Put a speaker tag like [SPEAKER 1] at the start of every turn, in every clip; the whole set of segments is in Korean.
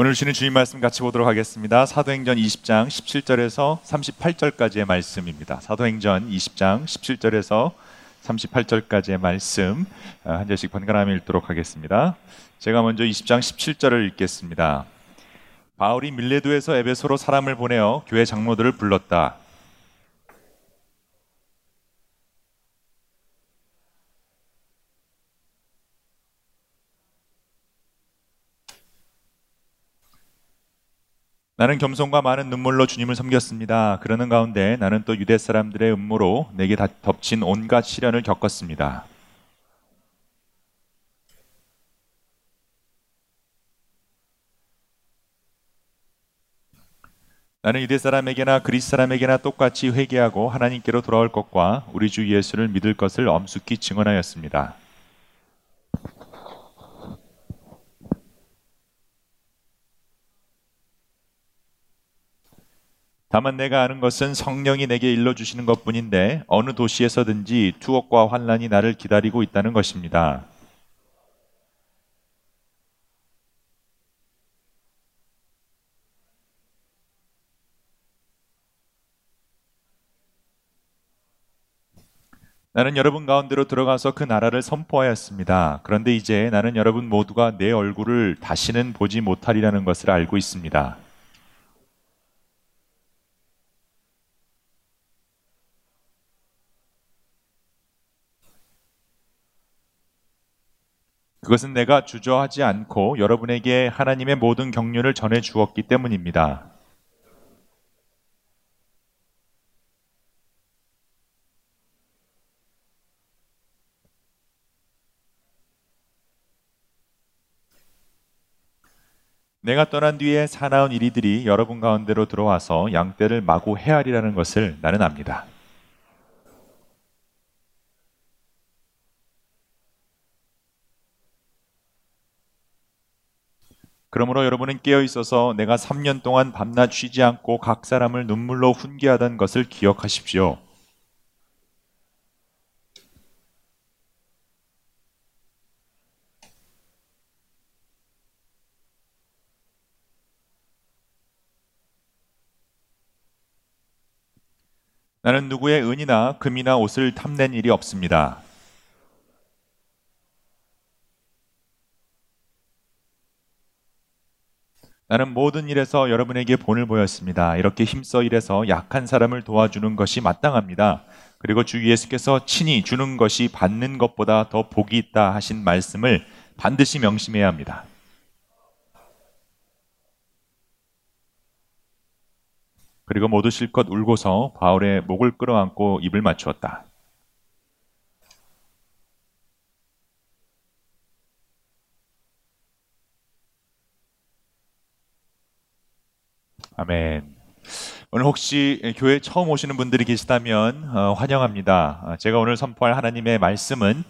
[SPEAKER 1] 오늘 주시는 주님 말씀 같이 보도록 하겠습니다. 사도행전 20장 17절에서 38절까지의 말씀입니다. 사도행전 20장 17절에서 38절까지의 말씀 아, 한 절씩 번갈아가며 읽도록 하겠습니다. 제가 먼저 20장 17절을 읽겠습니다. 바울이 밀레도에서 에베소로 사람을 보내어 교회 장로들을 불렀다. 나는 겸손과 많은 눈물로 주님을 섬겼습니다. 그러는 가운데 나는 또 유대 사람들의 음모로 내게 덮친 온갖 시련을 겪었습니다. 나는 유대 사람에게나 그리스 사람에게나 똑같이 회개하고 하나님께로 돌아올 것과 우리 주 예수를 믿을 것을 엄숙히 증언하였습니다. 다만 내가 아는 것은 성령이 내게 일러 주시는 것뿐인데 어느 도시에서든지 투옥과 환란이 나를 기다리고 있다는 것입니다. 나는 여러분 가운데로 들어가서 그 나라를 선포하였습니다. 그런데 이제 나는 여러분 모두가 내 얼굴을 다시는 보지 못하리라는 것을 알고 있습니다. 그것은 내가 주저하지 않고 여러분에게 하나님의 모든 경륜을 전해 주었기 때문입니다. 내가 떠난 뒤에 사나운 이리들이 여러분 가운데로 들어와서 양떼를 마구 헤아리라는 것을 나는 압니다. 그러므로 여러분은 깨어 있어서 내가 3년 동안 밤낮 쉬지 않고 각 사람을 눈물로 훈계하던 것을 기억하십시오. 나는 누구의 은이나 금이나 옷을 탐낸 일이 없습니다. 나는 모든 일에서 여러분에게 본을 보였습니다. 이렇게 힘써 일해서 약한 사람을 도와주는 것이 마땅합니다. 그리고 주 예수께서 친히 주는 것이 받는 것보다 더 복이 있다 하신 말씀을 반드시 명심해야 합니다. 그리고 모두 실컷 울고서 바울의 목을 끌어안고 입을 맞추었다. 아멘. 오늘 혹시 교회 처음 오시는 분들이 계시다면 어, 환영합니다. 어, 제가 오늘 선포할 하나님의 말씀은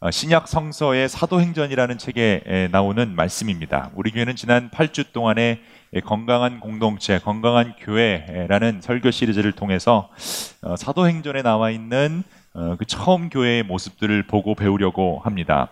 [SPEAKER 1] 어, 신약 성서의 사도행전이라는 책에 나오는 말씀입니다. 우리 교회는 지난 8주 동안에 건강한 공동체, 건강한 교회라는 설교 시리즈를 통해서 어, 사도행전에 나와 있는 어, 그 처음 교회의 모습들을 보고 배우려고 합니다.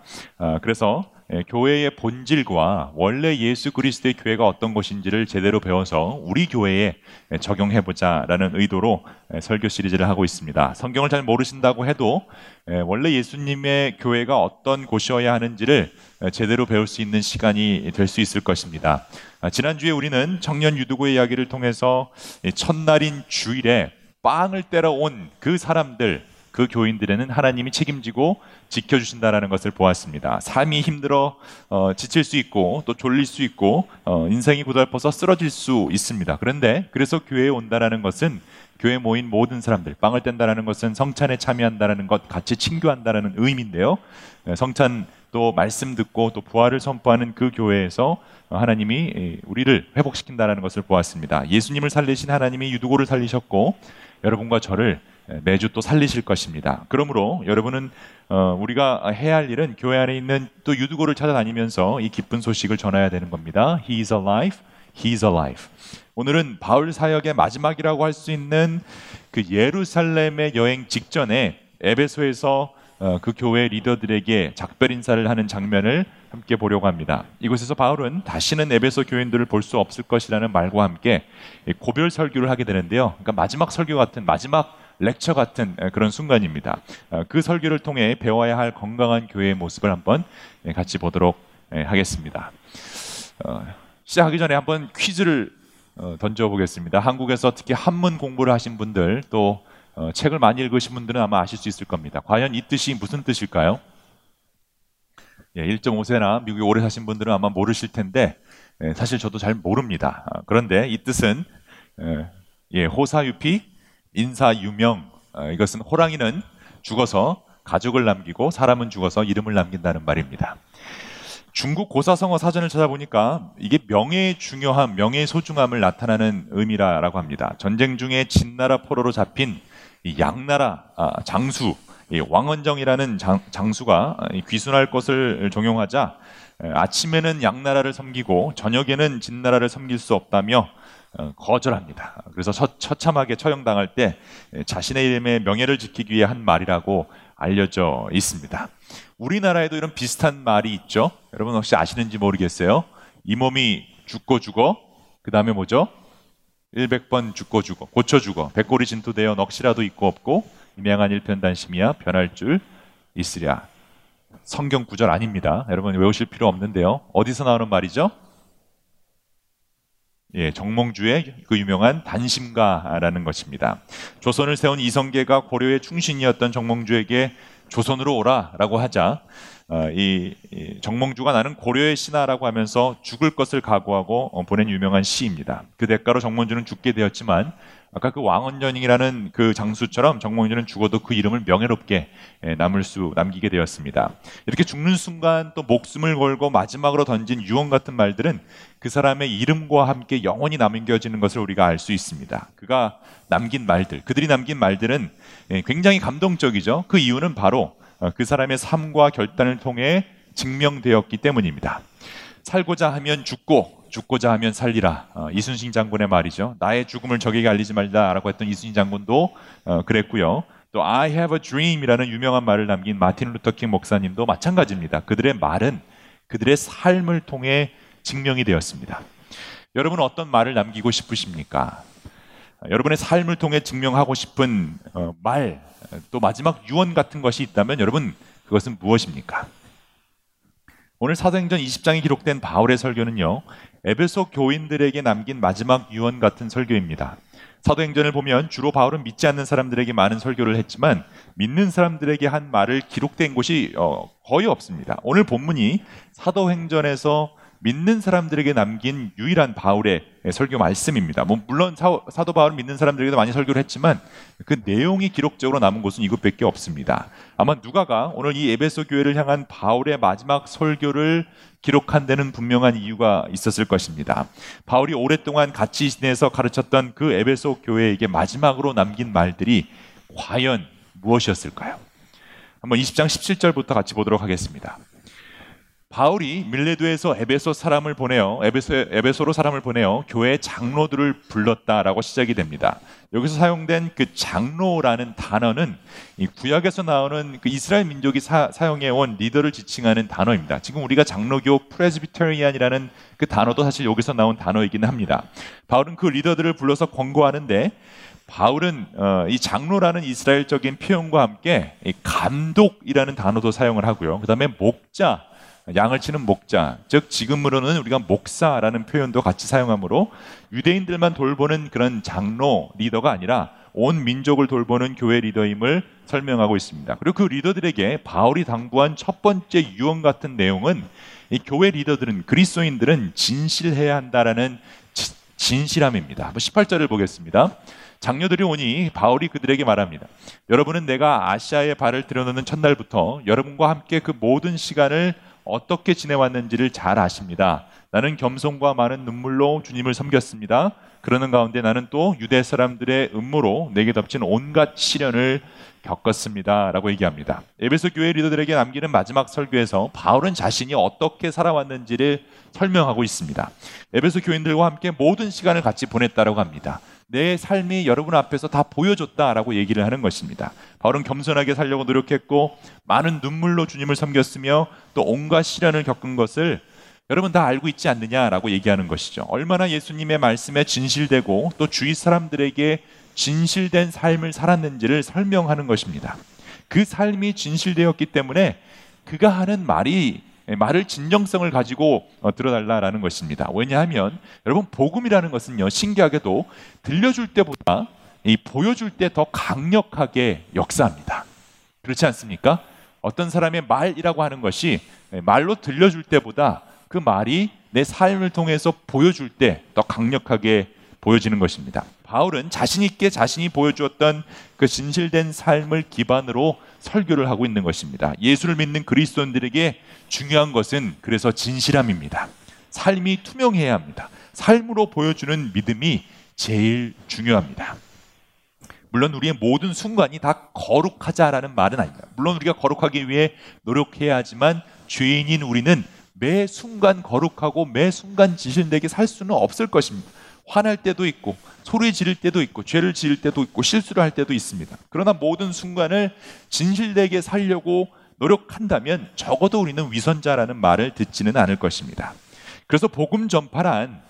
[SPEAKER 1] 그래서 예, 교회의 본질과 원래 예수 그리스도의 교회가 어떤 것인지를 제대로 배워서 우리 교회에 적용해 보자라는 의도로 예, 설교 시리즈를 하고 있습니다. 성경을 잘 모르신다고 해도 예, 원래 예수님의 교회가 어떤 곳이어야 하는지를 제대로 배울 수 있는 시간이 될 수 있을 것입니다. 아, 지난주에 우리는 청년 유두고의 이야기를 통해서 첫날인 주일에 빵을 때려 온 그 사람들 그 교인들에는 하나님이 책임지고 지켜주신다라는 것을 보았습니다. 삶이 힘들어 어, 지칠 수 있고 또 졸릴 수 있고 어, 인생이 고달퍼서 쓰러질 수 있습니다. 그런데 그래서 교회에 온다라는 것은 교회 모인 모든 사람들 빵을 뗀다라는 것은 성찬에 참여한다라는 것 같이 친교한다라는 의미인데요. 예, 성찬 또 말씀 듣고 또 부활을 선포하는 그 교회에서 하나님이 우리를 회복시킨다라는 것을 보았습니다. 예수님을 살리신 하나님이 유두고를 살리셨고 여러분과 저를 예, 매주 또 살리실 것입니다. 그러므로 여러분은 어, 우리가 해야 할 일은 교회 안에 있는 또 유두고를 찾아다니면서 이 기쁜 소식을 전해야 되는 겁니다. He is alive. He is alive. 오늘은 바울 사역의 마지막이라고 할 수 있는 그 예루살렘의 여행 직전에 에베소에서 어, 그 교회 리더들에게 작별 인사를 하는 장면을 함께 보려고 합니다. 이곳에서 바울은 다시는 에베소 교인들을 볼 수 없을 것이라는 말과 함께 고별 설교를 하게 되는데요. 그러니까 마지막 설교 같은 마지막 렉처 같은 그런 순간입니다. 어, 그 설교를 통해 배워야 할 건강한 교회의 모습을 한번 같이 보도록 하겠습니다. 어, 시작하기 전에 한번 퀴즈를 어, 던져보겠습니다. 한국에서 특히 한문 공부를 하신 분들 또 책을 많이 읽으신 분들은 아마 아실 수 있을 겁니다. 과연 이 뜻이 무슨 뜻일까요? 예, 1.5세나 미국에 오래 사신 분들은 아마 모르실 텐데 예, 사실 저도 잘 모릅니다. 아, 그런데 이 뜻은 예, 호사유피, 인사 유명 아, 이것은 호랑이는 죽어서 가족을 남기고 사람은 죽어서 이름을 남긴다는 말입니다. 중국 고사성어 사전을 찾아보니까 이게 명예의 중요함, 명예의 소중함을 나타나는 의미라고 합니다. 전쟁 중에 진나라 포로로 잡힌 양나라 아, 장수 왕원정이라는 장, 수가 귀순할 것을 종용하자 아침에는 양나라를 섬기고 저녁에는 진나라를 섬길 수 없다며 어, 거절합니다. 그래서 처, 참하게 처형당할 때 자신의 이름의 명예를 지키기 위해 한 말이라고 알려져 있습니다. 우리나라에도 이런 비슷한 말이 있죠. 여러분 혹시 아시는지 모르겠어요. 이 몸이 죽고 죽어. 그 다음에 뭐죠? 100번 죽고 죽어. 고쳐 죽어. 백골이 진토되어 넋이라도 있고 없고 임양한 일편단심이야 변할 줄 있으랴. 성경 구절 아닙니다. 여러분 외우실 필요 없는데요. 어디서 나오는 말이죠? 예, 정몽주의 그 유명한 단심가라는 것입니다. 조선을 세운 이성계가 고려의 충신이었던 정몽주에게 조선으로 오라라고 하자 어, 이, 이, 정몽주가 나는 고려의 신하라고 하면서 죽을 것을 각오하고 어, 보낸 유명한 시입니다. 그 대가로 정몽주는 죽게 되었지만 아까 그 왕언전이라는 그 장수처럼 정몽주는 죽어도 그 이름을 명예롭게 예, 남을 수 남기게 되었습니다. 이렇게 죽는 순간 또 목숨을 걸고 마지막으로 던진 유언 같은 말들은 그 사람의 이름과 함께 영원히 남겨지는 것을 우리가 알 수 있습니다. 그가 남긴 말들, 그들이 남긴 말들은 예, 굉장히 감동적이죠. 그 이유는 바로 어, 그 사람의 삶과 결단을 통해 증명되었기 때문입니다. 살고자 하면 죽고 죽고자 하면 살리라. 어, 이순신 장군의 말이죠. 나의 죽음을 적에게 알리지 말라라고 했던 이순신 장군도 어, 그랬고요. 또 I have a dream이라는 유명한 말을 남긴 마틴 루터킹 목사님도 마찬가지입니다. 그들의 말은 그들의 삶을 통해 증명이 되었습니다. 여러분 어떤 말을 남기고 싶으십니까? 여러분의 삶을 통해 증명하고 싶은 어, 말, 또 마지막 유언 같은 것이 있다면 여러분 그것은 무엇입니까? 오늘 사도행전 20장에 기록된 바울의 설교는요. 에베소 교인들에게 남긴 마지막 유언 같은 설교입니다. 사도행전을 보면 주로 바울은 믿지 않는 사람들에게 많은 설교를 했지만 믿는 사람들에게 한 말을 기록된 곳이 어, 거의 없습니다. 오늘 본문이 사도행전에서 믿는 사람들에게 남긴 유일한 바울의 설교 말씀입니다. 뭐 물론 사, 도 바울 믿는 사람들에게도 많이 설교를 했지만 그 내용이 기록적으로 남은 곳은 이것밖에 없습니다. 아마 누가가 오늘 이 에베소 교회를 향한 바울의 마지막 설교를 기록한 데는 분명한 이유가 있었을 것입니다. 바울이 오랫동안 같이 지내서 가르쳤던 그 에베소 교회에게 마지막으로 남긴 말들이 과연 무엇이었을까요? 한번 20장 17절부터 같이 보도록 하겠습니다. 바울이 밀레도에서 에베소 사람을 보내어 에베소, 에베소로 사람을 보내어 교회 장로들을 불렀다라고 시작이 됩니다. 여기서 사용된 그 장로라는 단어는 이 구약에서 나오는 그 이스라엘 민족이 사, 용해 온 리더를 지칭하는 단어입니다. 지금 우리가 장로교 프레스비테리안이라는 그 단어도 사실 여기서 나온 단어이기는 합니다. 바울은 그 리더들을 불러서 권고하는데 바울은 어, 이 장로라는 이스라엘적인 표현과 함께 감독이라는 단어도 사용을 하고요. 그다음에 목자 양을 치는 목자, 즉 지금으로는 우리가 목사라는 표현도 같이 사용하므로 유대인들만 돌보는 그런 장로 리더가 아니라 온 민족을 돌보는 교회 리더임을 설명하고 있습니다. 그리고 그 리더들에게 바울이 당부한 첫 번째 유언 같은 내용은 이 교회 리더들은 그리스도인들은 진실해야 한다라는 진실함입니다. 18절을 보겠습니다. 장녀들이 오니 바울이 그들에게 말합니다. 여러분은 내가 아시아에 발을 들여놓는 첫날부터 여러분과 함께 그 모든 시간을 어떻게 지내왔는지를 잘 아십니다. 나는 겸손과 많은 눈물로 주님을 섬겼습니다. 그러는 가운데 나는 또 유대 사람들의 음모로 내게 덮친 온갖 시련을 겪었습니다. 라고 얘기합니다. 에베소 교회 리더들에게 남기는 마지막 설교에서 바울은 자신이 어떻게 살아왔는지를 설명하고 있습니다. 에베소 교인들과 함께 모든 시간을 같이 보냈다고 합니다. 내 삶이 여러분 앞에서 다 보여줬다라고 얘기를 하는 것입니다. 바울은 겸손하게 살려고 노력했고 많은 눈물로 주님을 섬겼으며 또 온갖 시련을 겪은 것을 여러분 다 알고 있지 않느냐라고 얘기하는 것이죠. 얼마나 예수님의 말씀에 진실되고 또 주위 사람들에게 진실된 삶을 살았는지를 설명하는 것입니다. 그 삶이 진실되었기 때문에 그가 하는 말이 말을 진정성을 가지고 어, 들어달라라는 것입니다. 왜냐하면 여러분 복음이라는 것은요 신기하게도 들려줄 때보다 이 보여줄 때 더 강력하게 역사합니다. 그렇지 않습니까? 어떤 사람의 말이라고 하는 것이 말로 들려줄 때보다 그 말이 내 삶을 통해서 보여줄 때 더 강력하게 보여지는 것입니다. 바울은 자신 있게 자신이 보여주었던 그 진실된 삶을 기반으로 설교를 하고 있는 것입니다. 예수를 믿는 그리스도인들에게 중요한 것은 그래서 진실함입니다. 삶이 투명해야 합니다. 삶으로 보여주는 믿음이 제일 중요합니다. 물론 우리의 모든 순간이 다 거룩하자라는 말은 아닙니다. 물론 우리가 거룩하기 위해 노력해야 하지만 죄인인 우리는 매 순간 거룩하고 매 순간 진실되게 살 수는 없을 것입니다. 화날 때도 있고 소리 지를 때도 있고 죄를 지을 때도 있고 실수를 할 때도 있습니다. 그러나 모든 순간을 진실되게 살려고 노력한다면 적어도 우리는 위선자라는 말을 듣지는 않을 것입니다. 그래서 복음 전파란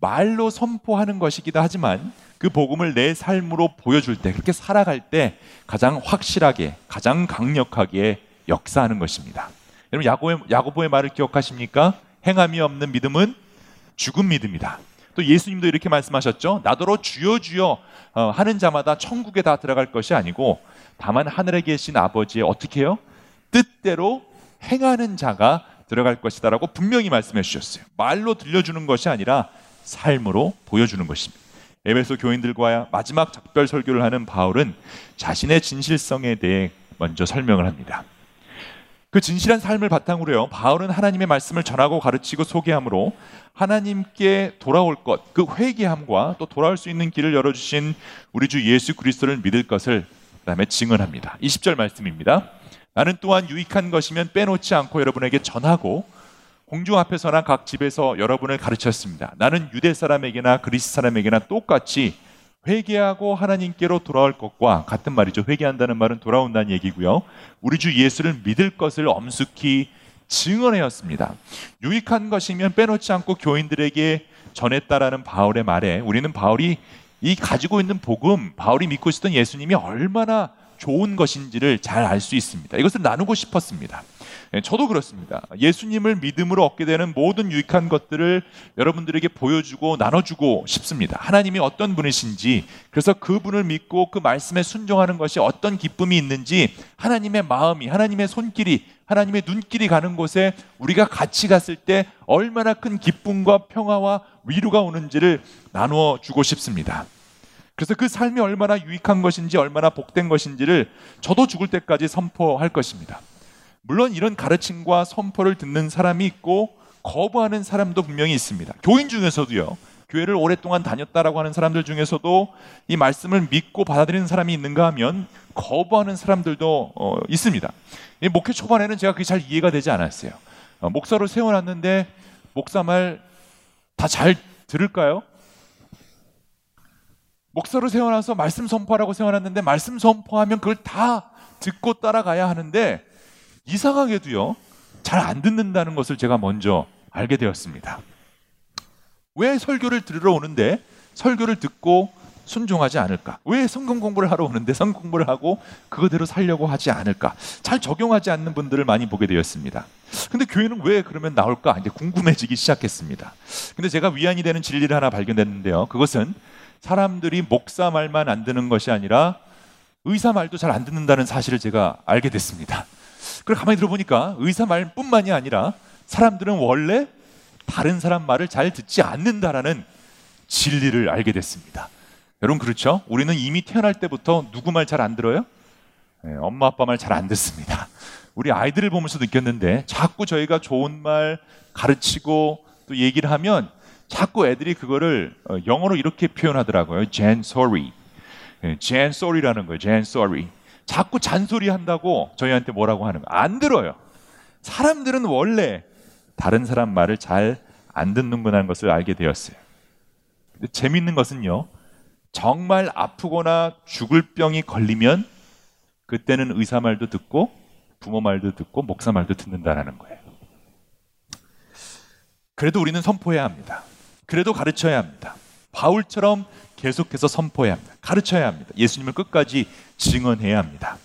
[SPEAKER 1] 말로 선포하는 것이기도 하지만 그 복음을 내 삶으로 보여줄 때 그렇게 살아갈 때 가장 확실하게 가장 강력하게 역사하는 것입니다. 여러분 야고보의, 야고보의 말을 기억하십니까? 행함이 없는 믿음은 죽은 믿음이다. 또 예수님도 이렇게 말씀하셨죠. 나더러 주여 주여 어, 하는 자마다 천국에 다 들어갈 것이 아니고 다만 하늘에 계신 아버지의 어떻게 해요? 뜻대로 행하는 자가 들어갈 것이다라고 분명히 말씀해 주셨어요. 말로 들려주는 것이 아니라 삶으로 보여주는 것입니다. 에베소 교인들과 마지막 작별 설교를 하는 바울은 자신의 진실성에 대해 먼저 설명을 합니다. 그 진실한 삶을 바탕으로요. 바울은 하나님의 말씀을 전하고 가르치고 소개함으로 하나님께 돌아올 것, 그 회개함과 또 돌아올 수 있는 길을 열어주신 우리 주 예수 그리스도를 믿을 것을 그다음에 증언합니다. 20절 말씀입니다. 나는 또한 유익한 것이면 빼놓지 않고 여러분에게 전하고 공중 앞에서나 각 집에서 여러분을 가르쳤습니다. 나는 유대 사람에게나 그리스 사람에게나 똑같이 회개하고 하나님께로 돌아올 것과 같은 말이죠. 회개한다는 말은 돌아온다는 얘기고요. 우리 주 예수를 믿을 것을 엄숙히 증언하였습니다. 유익한 것이면 빼놓지 않고 교인들에게 전했다라는 바울의 말에 우리는 바울이 이 가지고 있는 복음, 바울이 믿고 있었던 예수님이 얼마나 좋은 것인지를 잘 알 수 있습니다. 이것을 나누고 싶었습니다. 예, 저도 그렇습니다. 예수님을 믿음으로 얻게 되는 모든 유익한 것들을 여러분들에게 보여주고 나눠주고 싶습니다. 하나님이 어떤 분이신지, 그래서 그분을 믿고 그 말씀에 순종하는 것이 어떤 기쁨이 있는지, 하나님의 마음이, 하나님의 손길이, 하나님의 눈길이 가는 곳에 우리가 같이 갔을 때 얼마나 큰 기쁨과 평화와 위로가 오는지를 나누어 주고 싶습니다. 그래서 그 삶이 얼마나 유익한 것인지, 얼마나 복된 것인지를 저도 죽을 때까지 선포할 것입니다. 물론 이런 가르침과 선포를 듣는 사람이 있고 거부하는 사람도 분명히 있습니다. 교인 중에서도요. 교회를 오랫동안 다녔다라고 하는 사람들 중에서도 이 말씀을 믿고 받아들이는 사람이 있는가 하면 거부하는 사람들도 어, 있습니다. 목회 초반에는 제가 그게 잘 이해가 되지 않았어요. 어, 목사로 세워놨는데 목사 말 다 잘 들을까요? 목사로 세워놔서 말씀 선포하라고 세워놨는데 말씀 선포하면 그걸 다 듣고 따라가야 하는데 이상하게도요, 잘 안 듣는다는 것을 제가 먼저 알게 되었습니다. 왜 설교를 들으러 오는데 설교를 듣고 순종하지 않을까? 왜 성경 공부를 하러 오는데 성경 공부를 하고 그거대로 살려고 하지 않을까? 잘 적용하지 않는 분들을 많이 보게 되었습니다. 근데 교회는 왜 그러면 나올까? 이제 궁금해지기 시작했습니다. 근데 제가 위안이 되는 진리를 하나 발견했는데요. 그것은 사람들이 목사 말만 안 듣는 것이 아니라 의사 말도 잘 안 듣는다는 사실을 제가 알게 됐습니다. 그걸 가만히 들어보니까 의사 말뿐만이 아니라 사람들은 원래 다른 사람 말을 잘 듣지 않는다라는 진리를 알게 됐습니다. 여러분 그렇죠? 우리는 이미 태어날 때부터 누구 말 잘 안 들어요? 네, 엄마 아빠 말 잘 안 듣습니다. 우리 아이들을 보면서 느꼈는데 자꾸 저희가 좋은 말 가르치고 또 얘기를 하면 자꾸 애들이 그거를 어, 영어로 이렇게 표현하더라고요. Jan sorry. Jan sorry라는 거예요. Jan sorry. 자꾸 잔소리 한다고 저희한테 뭐라고 하는 거. 안 들어요. 사람들은 원래 다른 사람 말을 잘 안 듣는구나 하는 것을 알게 되었어요. 근데 재밌는 것은요. 정말 아프거나 죽을 병이 걸리면 그때는 의사 말도 듣고 부모 말도 듣고 목사 말도 듣는다라는 거예요. 그래도 우리는 선포해야 합니다. 그래도 가르쳐야 합니다. 바울처럼 계속해서 선포해야 합니다. 가르쳐야 합니다. 예수님을 끝까지 증언해야 합니다.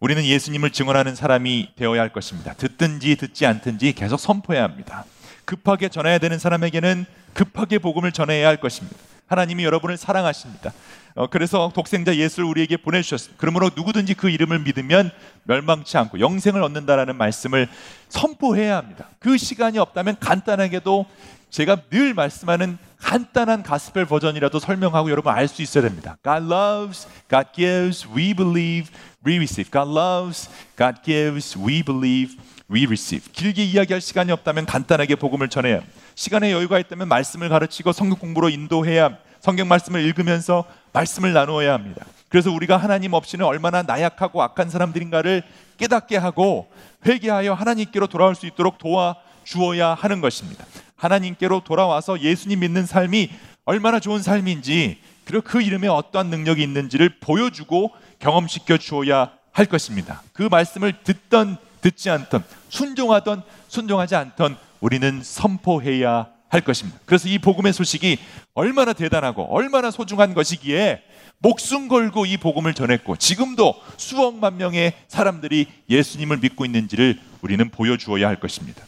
[SPEAKER 1] 우리는 예수님을 증언하는 사람이 되어야 할 것입니다. 듣든지 듣지 않든지 계속 선포해야 합니다. 급하게 전해야 되는 사람에게는 급하게 복음을 전해야 할 것입니다. 하나님이 여러분을 사랑하십니다. 어, 그래서 독생자 예수를 우리에게 보내주셨습니다. 그러므로 누구든지 그 이름을 믿으면 멸망치 않고 영생을 얻는다라는 말씀을 선포해야 합니다. 그 시간이 없다면 간단하게도 제가 늘 말씀하는 간단한 가스펠 버전이라도 설명하고 여러분 알 수 있어야 됩니다. God loves, God gives, we believe, we receive. God loves, God gives, we believe, we receive. 길게 이야기할 시간이 없다면 간단하게 복음을 전해야 합니다. 시간에 여유가 있다면 말씀을 가르치고 성경 공부로 인도해야 성경 말씀을 읽으면서 말씀을 나누어야 합니다. 그래서 우리가 하나님 없이는 얼마나 나약하고 악한 사람들인가를 깨닫게 하고 회개하여 하나님께로 돌아올 수 있도록 도와 주어야 하는 것입니다. 하나님께로 돌아와서 예수님 믿는 삶이 얼마나 좋은 삶인지 그리고 그 이름에 어떠한 능력이 있는지를 보여주고 경험시켜 주어야 할 것입니다. 그 말씀을 듣던 듣지 않던 순종하던 순종하지 않던 우리는 선포해야 할 것입니다. 그래서 이 복음의 소식이 얼마나 대단하고 얼마나 소중한 것이기에 목숨 걸고 이 복음을 전했고 지금도 수억만 명의 사람들이 예수님을 믿고 있는지를 우리는 보여주어야 할 것입니다.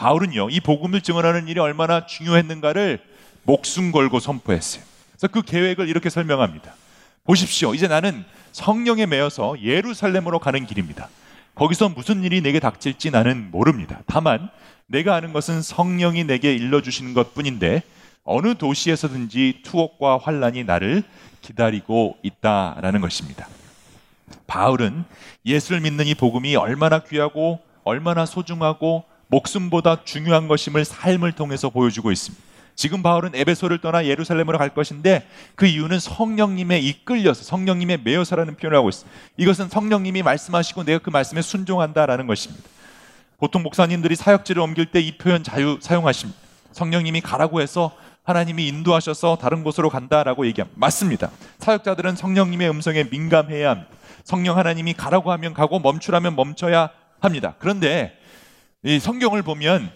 [SPEAKER 1] 바울은요, 이 복음을 증언하는 일이 얼마나 중요했는가를 목숨 걸고 선포했어요. 그래서 그 계획을 이렇게 설명합니다. 보십시오. 이제 나는 성령에 매여서 예루살렘으로 가는 길입니다. 거기서 무슨 일이 내게 닥칠지 나는 모릅니다. 다만 내가 아는 것은 성령이 내게 일러주시는 것 뿐인데 어느 도시에서든지 투옥과 환란이 나를 기다리고 있다라는 것입니다. 바울은 예수를 믿는 이 복음이 얼마나 귀하고 얼마나 소중하고 목숨보다 중요한 것임을 삶을 통해서 보여주고 있습니다. 지금 바울은 에베소를 떠나 예루살렘으로 갈 것인데 그 이유는 성령님에 이끌려서 성령님의 매여 서라는 표현을 하고 있습니다. 이것은 성령님이 말씀하시고 내가 그 말씀에 순종한다라는 것입니다. 보통 목사님들이 사역지를 옮길 때 이 표현 자유 사용하십니다. 성령님이 가라고 해서 하나님이 인도하셔서 다른 곳으로 간다라고 얘기합니다. 맞습니다. 사역자들은 성령님의 음성에 민감해야 합니다. 성령 하나님이 가라고 하면 가고 멈추라면 멈춰야 합니다. 그런데 이 성경을 보면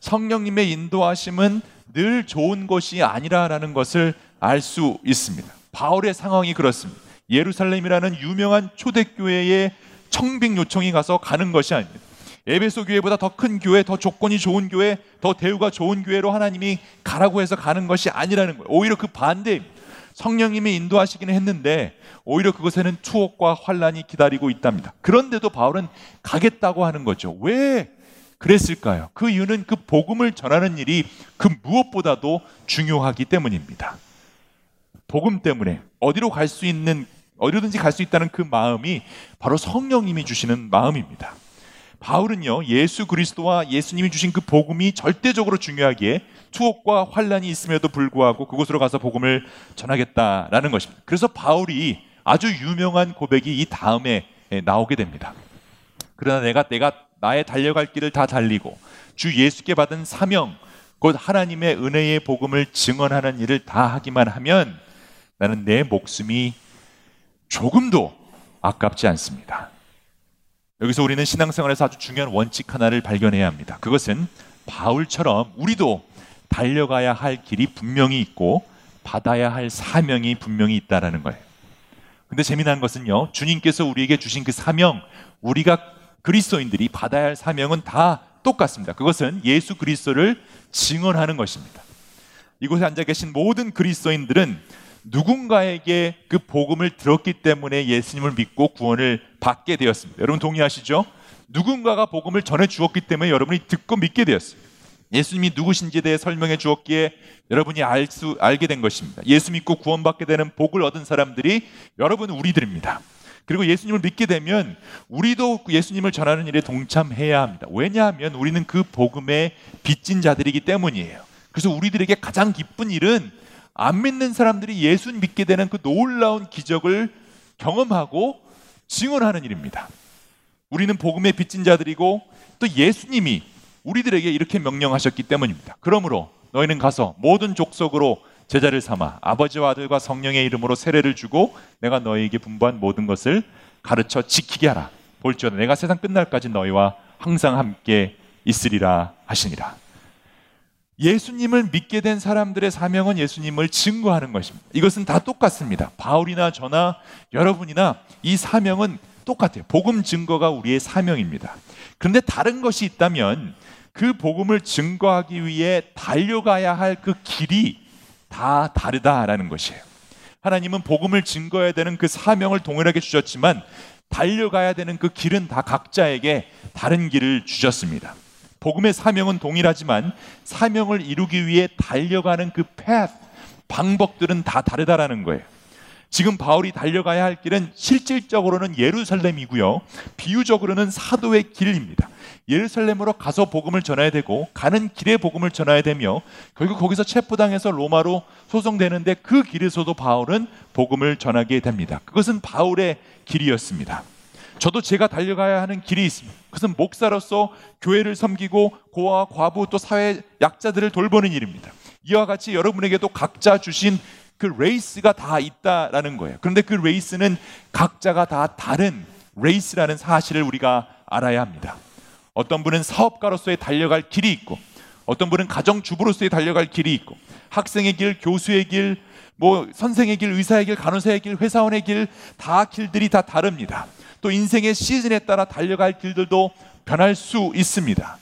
[SPEAKER 1] 성령님의 인도하심은 늘 좋은 것이 아니라라는 것을 알 수 있습니다. 바울의 상황이 그렇습니다. 예루살렘이라는 유명한 초대교회에 청빙 요청이 가서 가는 것이 아닙니다. 에베소 교회보다 더 큰 교회, 더 조건이 좋은 교회, 더 대우가 좋은 교회로 하나님이 가라고 해서 가는 것이 아니라는 거예요. 오히려 그 반대입니다. 성령님이 인도하시기는 했는데 오히려 그것에는 투옥과 환란이 기다리고 있답니다. 그런데도 바울은 가겠다고 하는 거죠. 왜 그랬을까요? 그 이유는 그 복음을 전하는 일이 그 무엇보다도 중요하기 때문입니다. 복음 때문에 어디로 갈 수 있는 어디든지 갈 수 있다는 그 마음이 바로 성령님이 주시는 마음입니다. 바울은요 예수 그리스도와 예수님이 주신 그 복음이 절대적으로 중요하기에 투옥과 환란이 있음에도 불구하고 그곳으로 가서 복음을 전하겠다라는 것입니다. 그래서 바울이 아주 유명한 고백이 이 다음에 나오게 됩니다. 그러나 내가 내가 나의 달려갈 길을 다 달리고 주 예수께 받은 사명 곧 하나님의 은혜의 복음을 증언하는 일을 다 하기만 하면 나는 내 목숨이 조금도 아깝지 않습니다. 여기서 우리는 신앙생활에서 아주 중요한 원칙 하나를 발견해야 합니다. 그것은 바울처럼 우리도 달려가야 할 길이 분명히 있고 받아야 할 사명이 분명히 있다라는 거예요. 근데 재미난 것은요. 주님께서 우리에게 주신 그 사명, 우리가 그리스도인들이 받아야 할 사명은 다 똑같습니다. 그것은 예수 그리스도를 증언하는 것입니다. 이곳에 앉아 계신 모든 그리스도인들은 누군가에게 그 복음을 들었기 때문에 예수님을 믿고 구원을 받게 되었습니다. 여러분 동의하시죠? 누군가가 복음을 전해 주었기 때문에 여러분이 듣고 믿게 되었어요. 예수님이 누구신지에 대해 설명해 주었기에 여러분이 알 수, 알게 된 것입니다. 예수 믿고 구원받게 되는 복을 얻은 사람들이 여러분 우리들입니다. 그리고 예수님을 믿게 되면 우리도 예수님을 전하는 일에 동참해야 합니다. 왜냐하면 우리는 그 복음의 빚진 자들이기 때문이에요. 그래서 우리들에게 가장 기쁜 일은 안 믿는 사람들이 예수 믿게 되는 그 놀라운 기적을 경험하고 증언하는 일입니다. 우리는 복음의 빚진 자들이고 또 예수님이 우리들에게 이렇게 명령하셨기 때문입니다. 그러므로 너희는 가서 모든 족속으로 제자를 삼아 아버지와 아들과 성령의 이름으로 세례를 주고 내가 너희에게 분부한 모든 것을 가르쳐 지키게 하라. 볼지어다 내가 세상 끝날까지 너희와 항상 함께 있으리라 하시니라. 예수님을 믿게 된 사람들의 사명은 예수님을 증거하는 것입니다. 이것은 다 똑같습니다. 바울이나 저나 여러분이나 이 사명은 똑같아요. 복음 증거가 우리의 사명입니다. 그런데 다른 것이 있다면 그 복음을 증거하기 위해 달려가야 할 그 길이 다 다르다라는 것이에요. 하나님은 복음을 증거해야 되는 그 사명을 동일하게 주셨지만 달려가야 되는 그 길은 다 각자에게 다른 길을 주셨습니다. 복음의 사명은 동일하지만 사명을 이루기 위해 달려가는 그 path, 방법들은 다 다르다라는 거예요. 지금 바울이 달려가야 할 길은 실질적으로는 예루살렘이고요. 비유적으로는 사도의 길입니다. 예루살렘으로 가서 복음을 전해야 되고 가는 길에 복음을 전해야 되며 결국 거기서 체포당해서 로마로 소송되는데 그 길에서도 바울은 복음을 전하게 됩니다. 그것은 바울의 길이었습니다. 저도 제가 달려가야 하는 길이 있습니다. 그것은 목사로서 교회를 섬기고 고아, 과부 또 사회 약자들을 돌보는 일입니다. 이와 같이 여러분에게도 각자 주신 그 레이스가 다 있다라는 거예요. 그런데 그 레이스는 각자가 다 다른 레이스라는 사실을 우리가 알아야 합니다. 어떤 분은 사업가로서의 달려갈 길이 있고, 어떤 분은 가정주부로서의 달려갈 길이 있고, 학생의 길, 교수의 길, 뭐 선생의 길, 의사의 길, 간호사의 길, 회사원의 길, 다 길들이 다 다릅니다. 또 인생의 시즌에 따라 달려갈 길들도 변할 수 있습니다.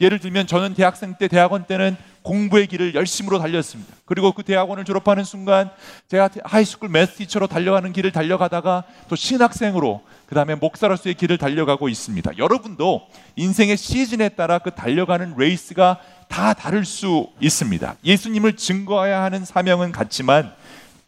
[SPEAKER 1] 예를 들면 저는 대학생 때 대학원 때는 공부의 길을 열심으로 달렸습니다. 그리고 그 대학원을 졸업하는 순간 제가 high school math teacher로 달려가는 길을 달려가다가 또 신학생으로 그 다음에 목사로서의 길을 달려가고 있습니다. 여러분도 인생의 시즌에 따라 그 달려가는 레이스가 다 다를 수 있습니다. 예수님을 증거해야 하는 사명은 같지만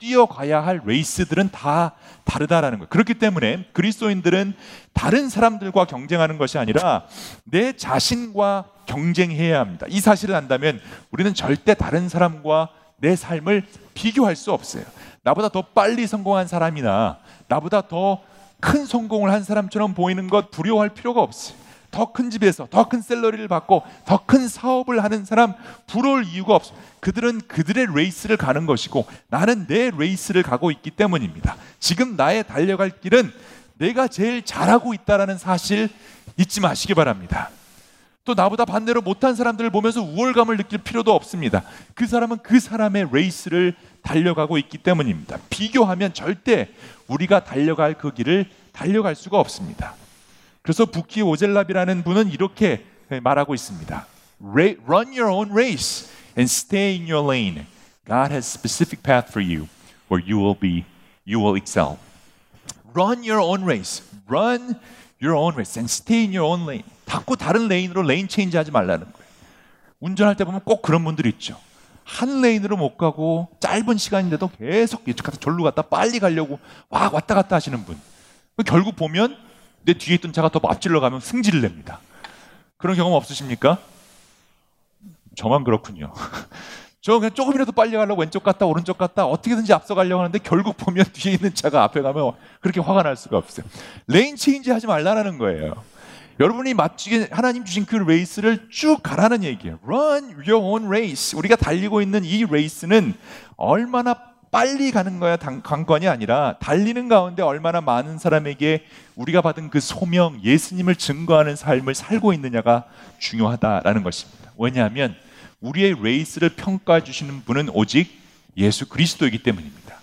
[SPEAKER 1] 뛰어가야 할 레이스들은 다 다르다라는 거예요. 그렇기 때문에 그리스도인들은 다른 사람들과 경쟁하는 것이 아니라 내 자신과 경쟁해야 합니다. 이 사실을 안다면 우리는 절대 다른 사람과 내 삶을 비교할 수 없어요. 나보다 더 빨리 성공한 사람이나 나보다 더 큰 성공을 한 사람처럼 보이는 것 두려워할 필요가 없어요. 더 큰 집에서 더 큰 salary를 받고 더 큰 사업을 하는 사람 부러울 이유가 없어. 그들은 그들의 레이스를 가는 것이고 나는 내 레이스를 가고 있기 때문입니다. 지금 나의 달려갈 길은 내가 제일 잘하고 있다라는 사실 잊지 마시기 바랍니다. 또 나보다 반대로 못한 사람들을 보면서 우월감을 느낄 필요도 없습니다. 그 사람은 그 사람의 레이스를 달려가고 있기 때문입니다. 비교하면 절대 우리가 달려갈 그 길을 달려갈 수가 없습니다. 그래서 부키 오젤랍이라는 분은 이렇게 말하고 있습니다. Run your own race and stay in your lane. God has specific path for you where you will be you will excel. Run your own race. Run your own race and stay in your own lane. 자꾸 다른 레인으로 lane change 하지 말라는 거예요. 운전할 때 보면 꼭 그런 분들이 있죠. 한 레인으로 못 가고 짧은 시간인데도 계속 이쪽 갔다 절로 갔다 빨리 가려고 와 왔다 갔다 하시는 분. 결국 보면 내 뒤에 있던 차가 더 앞질러 가면 승질을 냅니다. 그런 경험 없으십니까? 저만 그렇군요. 저 그냥 조금이라도 빨리 가려고 왼쪽 갔다 오른쪽 갔다 어떻게든지 앞서 가려고 하는데 결국 보면 뒤에 있는 차가 앞에 가면 그렇게 화가 날 수가 없어요. lane change 하지 말라는 거예요. 여러분이 맞추게 하나님 주신 그 레이스를 쭉 가라는 얘기예요. Run your own race. 우리가 달리고 있는 이 레이스는 얼마나 빨리 가는 거야 관건이 아니라 달리는 가운데 얼마나 많은 사람에게 우리가 받은 그 소명 예수님을 증거하는 삶을 살고 있느냐가 중요하다라는 것입니다. 왜냐하면 우리의 레이스를 평가해 주시는 분은 오직 예수 그리스도이기 때문입니다.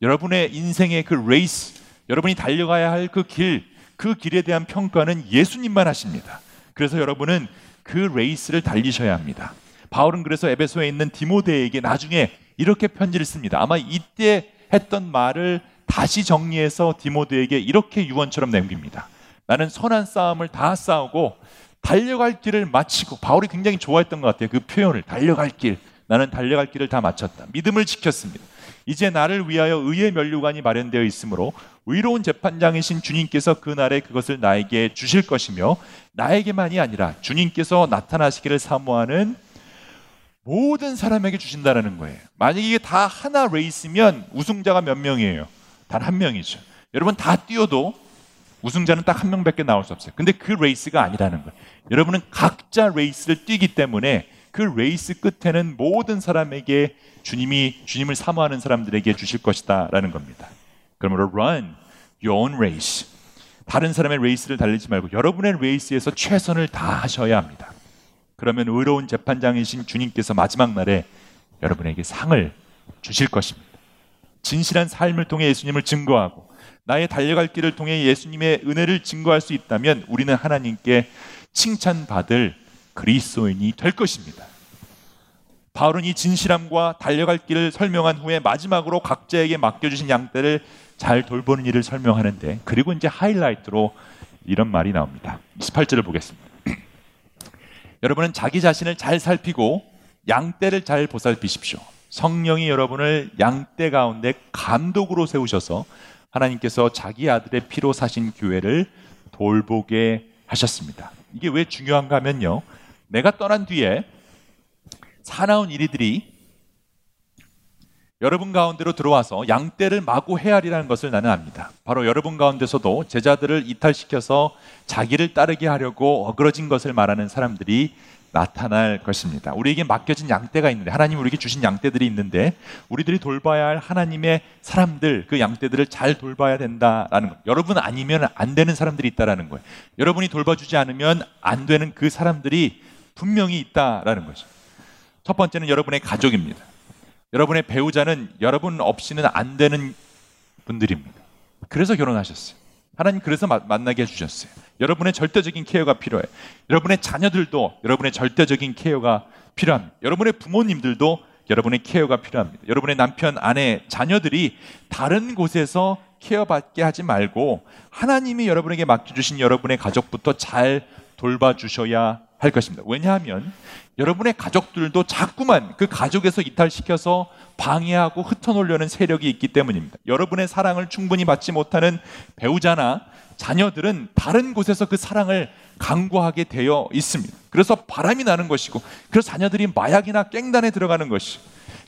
[SPEAKER 1] 여러분의 인생의 그 레이스, 여러분이 달려가야 할 그 길, 그 길에 대한 평가는 예수님만 하십니다. 그래서 여러분은 그 레이스를 달리셔야 합니다. 바울은 그래서 에베소에 있는 디모데에게 나중에 이렇게 편지를 씁니다. 아마 이때 했던 말을 다시 정리해서 디모데에게 이렇게 유언처럼 남깁니다. 나는 선한 싸움을 다 싸우고 달려갈 길을 마치고 바울이 굉장히 좋아했던 것 같아요. 그 표현을 달려갈 길. 나는 달려갈 길을 다 마쳤다. 믿음을 지켰습니다. 이제 나를 위하여 의의 면류관이 마련되어 있으므로 의로운 재판장이신 주님께서 그날에 그것을 나에게 주실 것이며 나에게만이 아니라 주님께서 나타나시기를 사모하는 모든 사람에게 주신다라는 거예요. 만약에 이게 다 하나 레이스면 우승자가 몇 명이에요? 단 한 명이죠. 여러분 다 뛰어도 우승자는 딱 한 명밖에 나올 수 없어요. 근데 그 레이스가 아니라는 거예요. 여러분은 각자 레이스를 뛰기 때문에 그 레이스 끝에는 모든 사람에게 주님이 주님을 사모하는 사람들에게 주실 것이다라는 겁니다. 그러므로 run your own race. 다른 사람의 레이스를 달리지 말고 여러분의 레이스에서 최선을 다하셔야 합니다. 그러면 의로운 재판장이신 주님께서 마지막 날에 여러분에게 상을 주실 것입니다. 진실한 삶을 통해 예수님을 증거하고 나의 달려갈 길을 통해 예수님의 은혜를 증거할 수 있다면 우리는 하나님께 칭찬받을 그리스도인이 될 것입니다. 바울은 이 진실함과 달려갈 길을 설명한 후에 마지막으로 각자에게 맡겨주신 양떼를 잘 돌보는 일을 설명하는데 그리고 이제 하이라이트로 이런 말이 나옵니다. 28절을 보겠습니다. 여러분은 자기 자신을 잘 살피고 양떼를 잘 보살피십시오. 성령이 여러분을 양떼 가운데 감독으로 세우셔서 하나님께서 자기 아들의 피로 사신 교회를 돌보게 하셨습니다. 이게 왜 중요한가 하면요. 내가 떠난 뒤에 사나운 이리들이 여러분 가운데로 들어와서 양떼를 마구 헤아리라는 것을 나는 압니다. 바로 여러분 가운데서도 제자들을 이탈시켜서 자기를 따르게 하려고 어그러진 것을 말하는 사람들이 나타날 것입니다. 우리에게 맡겨진 양떼가 있는데 하나님 우리에게 주신 양떼들이 있는데 우리들이 돌봐야 할 하나님의 사람들 그 양떼들을 잘 돌봐야 된다라는 것. 여러분 아니면 안 되는 사람들이 있다라는 거예요. 여러분이 돌봐주지 않으면 안 되는 그 사람들이 분명히 있다라는 거죠. 첫 번째는 여러분의 가족입니다. 여러분의 배우자는 여러분 없이는 안 되는 분들입니다. 그래서 결혼하셨어요. 하나님 그래서 마, 만나게 해주셨어요. 여러분의 절대적인 케어가 필요해요. 여러분의 자녀들도 여러분의 절대적인 케어가 필요합니다. 여러분의 부모님들도 여러분의 케어가 필요합니다. 여러분의 남편, 아내, 자녀들이 다른 곳에서 케어받게 하지 말고 하나님이 여러분에게 맡겨주신 여러분의 가족부터 잘 돌봐주셔야 할 것입니다. 왜냐하면 여러분의 가족들도 자꾸만 그 가족에서 이탈시켜서 방해하고 흩어놓으려는 세력이 있기 때문입니다. 여러분의 사랑을 충분히 받지 못하는 배우자나 자녀들은 다른 곳에서 그 사랑을 강구하게 되어 있습니다. 그래서 바람이 나는 것이고, 그래서 자녀들이 마약이나 깽단에 들어가는 것이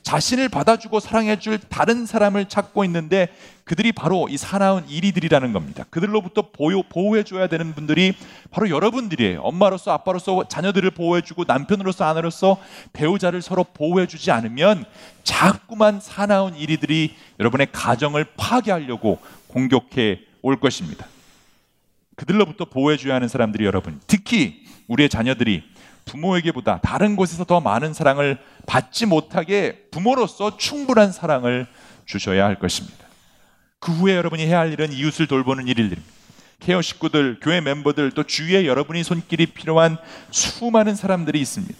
[SPEAKER 1] 자신을 받아주고 사랑해줄 다른 사람을 찾고 있는데 그들이 바로 이 사나운 이리들이라는 겁니다. 그들로부터 보호, 보호해줘야 되는 분들이 바로 여러분들이에요. 엄마로서 아빠로서 자녀들을 보호해주고 남편으로서 아내로서 배우자를 서로 보호해주지 않으면 자꾸만 사나운 이리들이 여러분의 가정을 파괴하려고 공격해 올 것입니다. 그들로부터 보호해줘야 하는 사람들이 여러분, 특히 우리의 자녀들이 부모에게보다 다른 곳에서 더 많은 사랑을 받지 못하게 부모로서 충분한 사랑을 주셔야 할 것입니다. 그 후에 여러분이 해야 할 일은 이웃을 돌보는 일입니다. 케어 식구들, 교회 멤버들, 또 주위에 여러분이 손길이 필요한 수많은 사람들이 있습니다.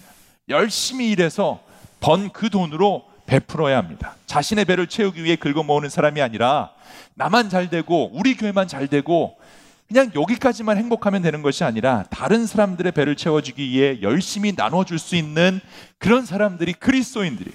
[SPEAKER 1] 열심히 일해서 번 그 돈으로 베풀어야 합니다. 자신의 배를 채우기 위해 긁어 모으는 사람이 아니라 나만 잘 되고 우리 교회만 잘 되고 그냥 여기까지만 행복하면 되는 것이 아니라 다른 사람들의 배를 채워주기 위해 열심히 나눠줄 수 있는 그런 사람들이 그리스도인들이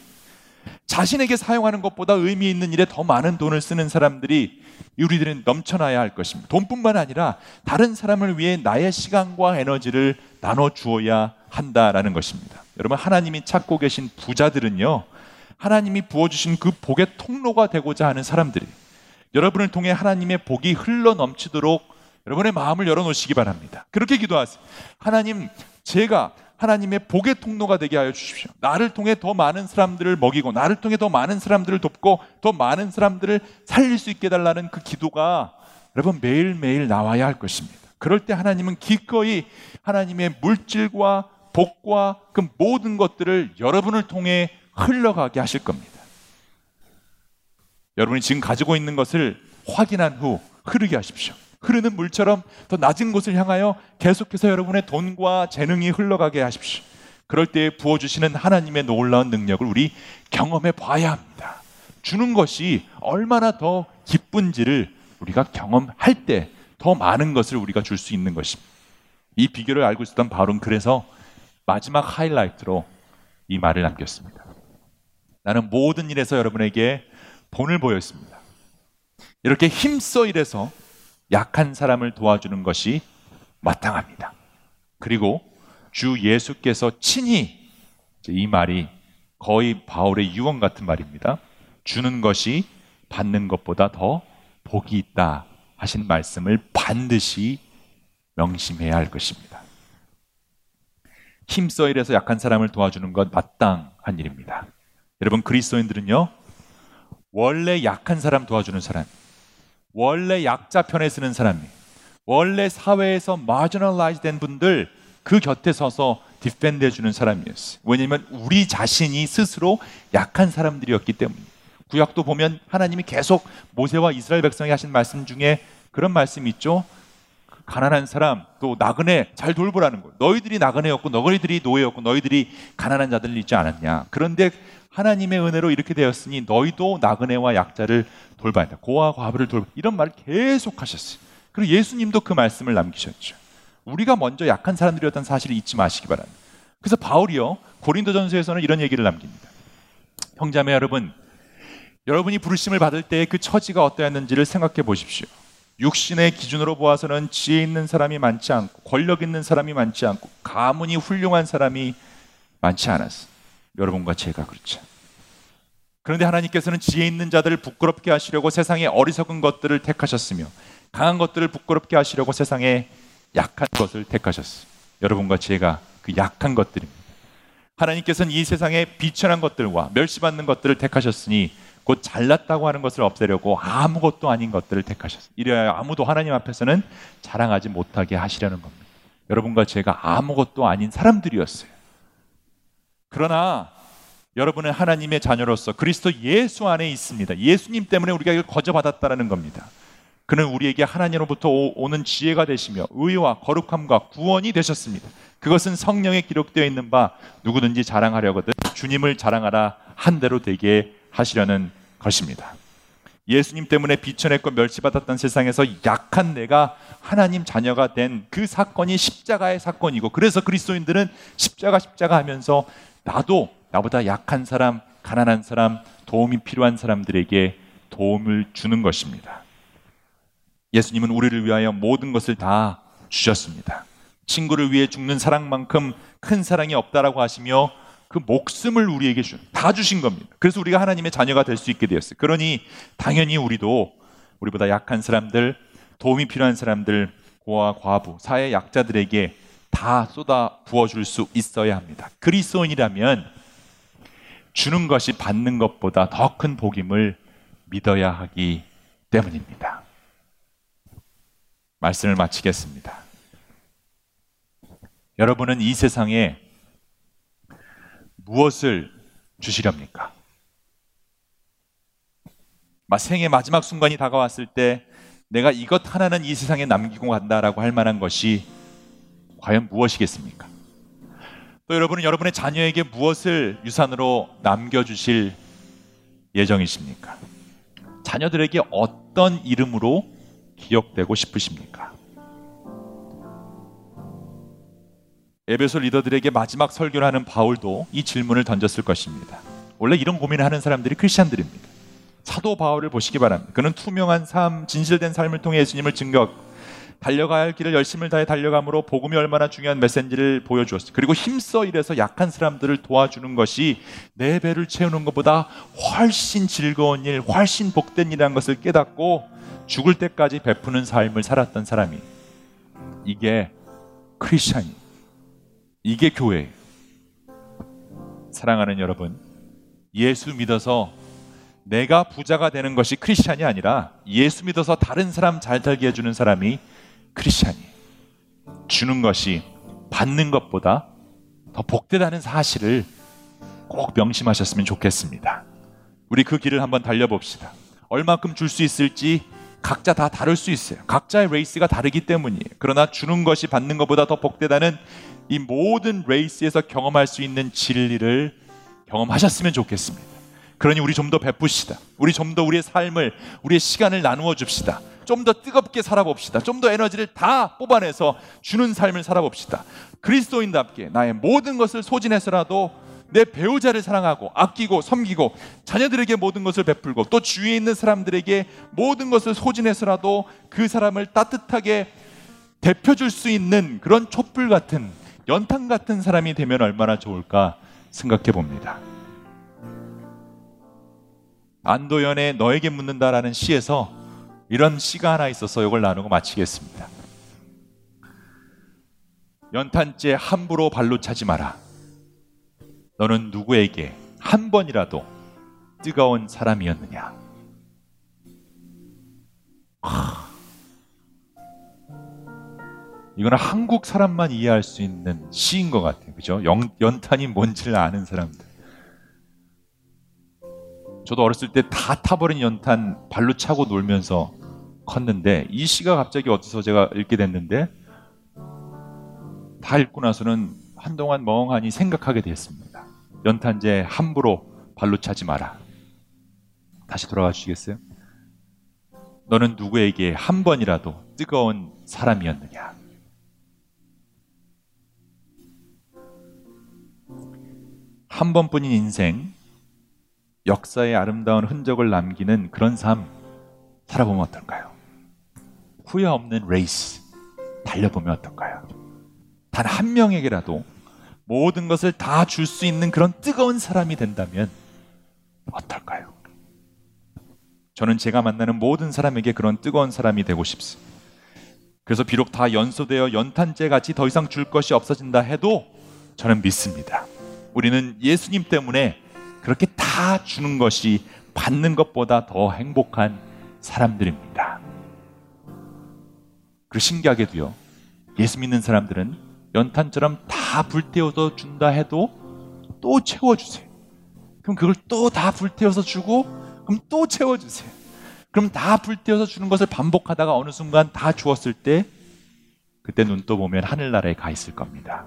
[SPEAKER 1] 자신에게 사용하는 것보다 의미 있는 일에 더 많은 돈을 쓰는 사람들이 우리들은 넘쳐나야 할 것입니다. 돈뿐만 아니라 다른 사람을 위해 나의 시간과 에너지를 나눠 주어야 한다라는 것입니다. 여러분 하나님이 찾고 계신 부자들은요. 하나님이 부어 주신 그 복의 통로가 되고자 하는 사람들이 여러분을 통해 하나님의 복이 흘러 넘치도록 여러분의 마음을 열어놓으시기 바랍니다. 그렇게 기도하세요. 하나님, 제가 하나님의 복의 통로가 되게 하여 주십시오. 나를 통해 더 많은 사람들을 먹이고, 나를 통해 더 많은 사람들을 돕고, 더 많은 사람들을 살릴 수 있게 달라는 그 기도가 여러분 매일매일 나와야 할 것입니다. 그럴 때 하나님은 기꺼이 하나님의 물질과 복과 그 모든 것들을 여러분을 통해 흘러가게 하실 겁니다. 여러분이 지금 가지고 있는 것을 확인한 후 흐르게 하십시오. 흐르는 물처럼 더 낮은 곳을 향하여 계속해서 여러분의 돈과 재능이 흘러가게 하십시오. 그럴 때 부어주시는 하나님의 놀라운 능력을 우리 경험해 봐야 합니다. 주는 것이 얼마나 더 기쁜지를 우리가 경험할 때 더 많은 것을 우리가 줄 수 있는 것입니다. 이 비결을 알고 있었던 바울은 그래서 마지막 하이라이트로 이 말을 남겼습니다. 나는 모든 일에서 여러분에게 본을 보였습니다. 이렇게 힘써 일해서 약한 사람을 도와주는 것이 마땅합니다. 그리고 주 예수께서 친히 이 말이 거의 바울의 유언 같은 말입니다. 주는 것이 받는 것보다 더 복이 있다 하신 말씀을 반드시 명심해야 할 것입니다. 힘써 일해서 약한 사람을 도와주는 것 마땅한 일입니다. 여러분 그리스도인들은요 원래 약한 사람 도와주는 사람, 원래 약자 편에 서는 사람이, 원래 사회에서 marginalize 된 분들 그 곁에 서서 defend 해주는 사람이었어요. 왜냐하면 우리 자신이 스스로 약한 사람들이었기 때문에. 구약도 보면 하나님이 계속 모세와 이스라엘 백성이 하신 말씀 중에 그런 말씀이 있죠. 그 가난한 사람 또 나그네 잘 돌보라는 거예요. 너희들이 나그네였고 너희들이 노예였고 너희들이 가난한 자들 있지 않았냐. 그런데 하나님의 은혜로 이렇게 되었으니 너희도 나그네와 약자를 돌봐야 한다. 고아 과부를 돌봐. 이런 말을 계속 하셨어요. 그리고 예수님도 그 말씀을 남기셨죠. 우리가 먼저 약한 사람들이었다는 사실을 잊지 마시기 바랍니다. 그래서 바울이요 고린도전서에서는 이런 얘기를 남깁니다. 형제매 여러분, 여러분이 부르심을 받을 때그 처지가 어떠했는지를 생각해 보십시오. 육신의 기준으로 보아서는 지혜 있는 사람이 많지 않고 권력 있는 사람이 많지 않고 가문이 훌륭한 사람이 많지 않았어. 여러분과 제가 그렇죠. 그런데 하나님께서는 지혜 있는 자들을 부끄럽게 하시려고 세상의 어리석은 것들을 택하셨으며 강한 것들을 부끄럽게 하시려고 세상에 약한 것을 택하셨어요. 여러분과 제가 그 약한 것들입니다. 하나님께서는 이 세상에 비천한 것들과 멸시받는 것들을 택하셨으니 곧 잘났다고 하는 것을 없애려고 아무것도 아닌 것들을 택하셨어요. 이래야 아무도 하나님 앞에서는 자랑하지 못하게 하시려는 겁니다. 여러분과 제가 아무것도 아닌 사람들이었어요. 그러나 여러분은 하나님의 자녀로서 그리스도 예수 안에 있습니다. 예수님 때문에 우리가 이걸 거저받았다는 겁니다. 그는 우리에게 하나님으로부터 오는 지혜가 되시며 의와 거룩함과 구원이 되셨습니다. 그것은 성령에 기록되어 있는 바 누구든지 자랑하려거든 주님을 자랑하라 한 대로 되게 하시려는 것입니다. 예수님 때문에 비천했고 멸시받았던 세상에서 약한 내가 하나님 자녀가 된 그 사건이 십자가의 사건이고 그래서 그리스도인들은 십자가 십자가 하면서 나도 나보다 약한 사람, 가난한 사람, 도움이 필요한 사람들에게 도움을 주는 것입니다. 예수님은 우리를 위하여 모든 것을 다 주셨습니다. 친구를 위해 죽는 사랑만큼 큰 사랑이 없다라고 하시며 그 목숨을 우리에게 주, 다 주신 겁니다. 그래서 우리가 하나님의 자녀가 될 수 있게 되었어요. 그러니 당연히 우리도 우리보다 약한 사람들, 도움이 필요한 사람들, 고아, 과부, 사회 약자들에게 다 쏟아 부어줄 수 있어야 합니다. 그리스도인이라면 주는 것이 받는 것보다 더 큰 복임을 믿어야 하기 때문입니다. 말씀을 마치겠습니다. 여러분은 이 세상에 무엇을 주시렵니까? 생의 마지막 순간이 다가왔을 때 내가 이것 하나는 이 세상에 남기고 간다라고 할 만한 것이 과연 무엇이겠습니까? 또 여러분은 여러분의 자녀에게 무엇을 유산으로 남겨주실 예정이십니까? 자녀들에게 어떤 이름으로 기억되고 싶으십니까? 에베소 리더들에게 마지막 설교를 하는 바울도 이 질문을 던졌을 것입니다. 원래 이런 고민을 하는 사람들이 크리스천들입니다. 사도 바울을 보시기 바랍니다. 그는 투명한 삶, 진실된 삶을 통해 예수님을 증거 달려가야 할 길을 열심을 다해 달려감으로 복음이 얼마나 중요한 메시지를 보여주었어요. 그리고 힘써 일해서 약한 사람들을 도와주는 것이 내 배를 채우는 것보다 훨씬 즐거운 일, 훨씬 복된 일이라는 것을 깨닫고 죽을 때까지 베푸는 삶을 살았던 사람이 이게 크리스천이 이게 교회예요. 사랑하는 여러분, 예수 믿어서 내가 부자가 되는 것이 크리스천이 아니라 예수 믿어서 다른 사람 잘 살게 해주는 사람이 크리스천이 주는 것이 받는 것보다 더 복되다는 사실을 꼭 명심하셨으면 좋겠습니다. 우리 그 길을 한번 달려봅시다. 얼만큼 줄 수 있을지 각자 다 다를 수 있어요. 각자의 레이스가 다르기 때문이에요. 그러나 주는 것이 받는 것보다 더 복되다는 이 모든 레이스에서 경험할 수 있는 진리를 경험하셨으면 좋겠습니다. 그러니 우리 좀 더 베풉시다. 우리 좀 더 우리의 삶을, 우리의 시간을 나누어 줍시다. 좀 더 뜨겁게 살아봅시다. 좀 더 에너지를 다 뽑아내서 주는 삶을 살아봅시다. 그리스도인답게 나의 모든 것을 소진해서라도 내 배우자를 사랑하고 아끼고 섬기고 자녀들에게 모든 것을 베풀고 또 주위에 있는 사람들에게 모든 것을 소진해서라도 그 사람을 따뜻하게 대표줄 수 있는 그런 촛불 같은 연탄 같은 사람이 되면 얼마나 좋을까 생각해 봅니다. 안도연의 너에게 묻는다라는 시에서 이런 시가 하나 있어서 이걸 나누고 마치겠습니다. 연탄재 함부로 발로 차지 마라. 너는 누구에게 한 번이라도 뜨거운 사람이었느냐? 이거는 한국 사람만 이해할 수 있는 시인 것 같아요. 그죠? 연, 연탄이 뭔지를 아는 사람들. 저도 어렸을 때 다 타버린 연탄 발로 차고 놀면서 컸는데 이 시가 갑자기 어디서 제가 읽게 됐는데 다 읽고 나서는 한동안 멍하니 생각하게 됐습니다. 연탄재 함부로 발로 차지 마라. 다시 돌아가 주시겠어요? 너는 누구에게 한 번이라도 뜨거운 사람이었느냐? 한 번뿐인 인생, 역사의 아름다운 흔적을 남기는 그런 삶 살아보면 어떨까요? 후회 없는 레이스 달려보면 어떨까요? 단 한 명에게라도 모든 것을 다 줄 수 있는 그런 뜨거운 사람이 된다면 어떨까요? 저는 제가 만나는 모든 사람에게 그런 뜨거운 사람이 되고 싶습니다. 그래서 비록 다 연소되어 연탄재 같이 더 이상 줄 것이 없어진다 해도 저는 믿습니다. 우리는 예수님 때문에 그렇게 다 주는 것이 받는 것보다 더 행복한 사람들입니다. 그 신기하게도요. 예수 믿는 사람들은 연탄처럼 다 불태워서 준다 해도 또 채워주세요. 그럼 그걸 또 다 불태워서 주고 그럼 또 채워주세요. 그럼 다 불태워서 주는 것을 반복하다가 어느 순간 다 주었을 때 그때 눈떠 보면 하늘나라에 가 있을 겁니다.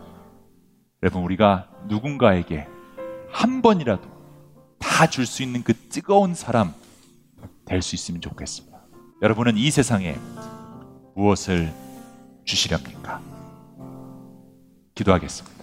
[SPEAKER 1] 여러분 우리가 누군가에게 한 번이라도 다 줄 수 있는 그 뜨거운 사람 될 수 있으면 좋겠습니다. 여러분은 이 세상에 무엇을 주시렵니까? 기도하겠습니다.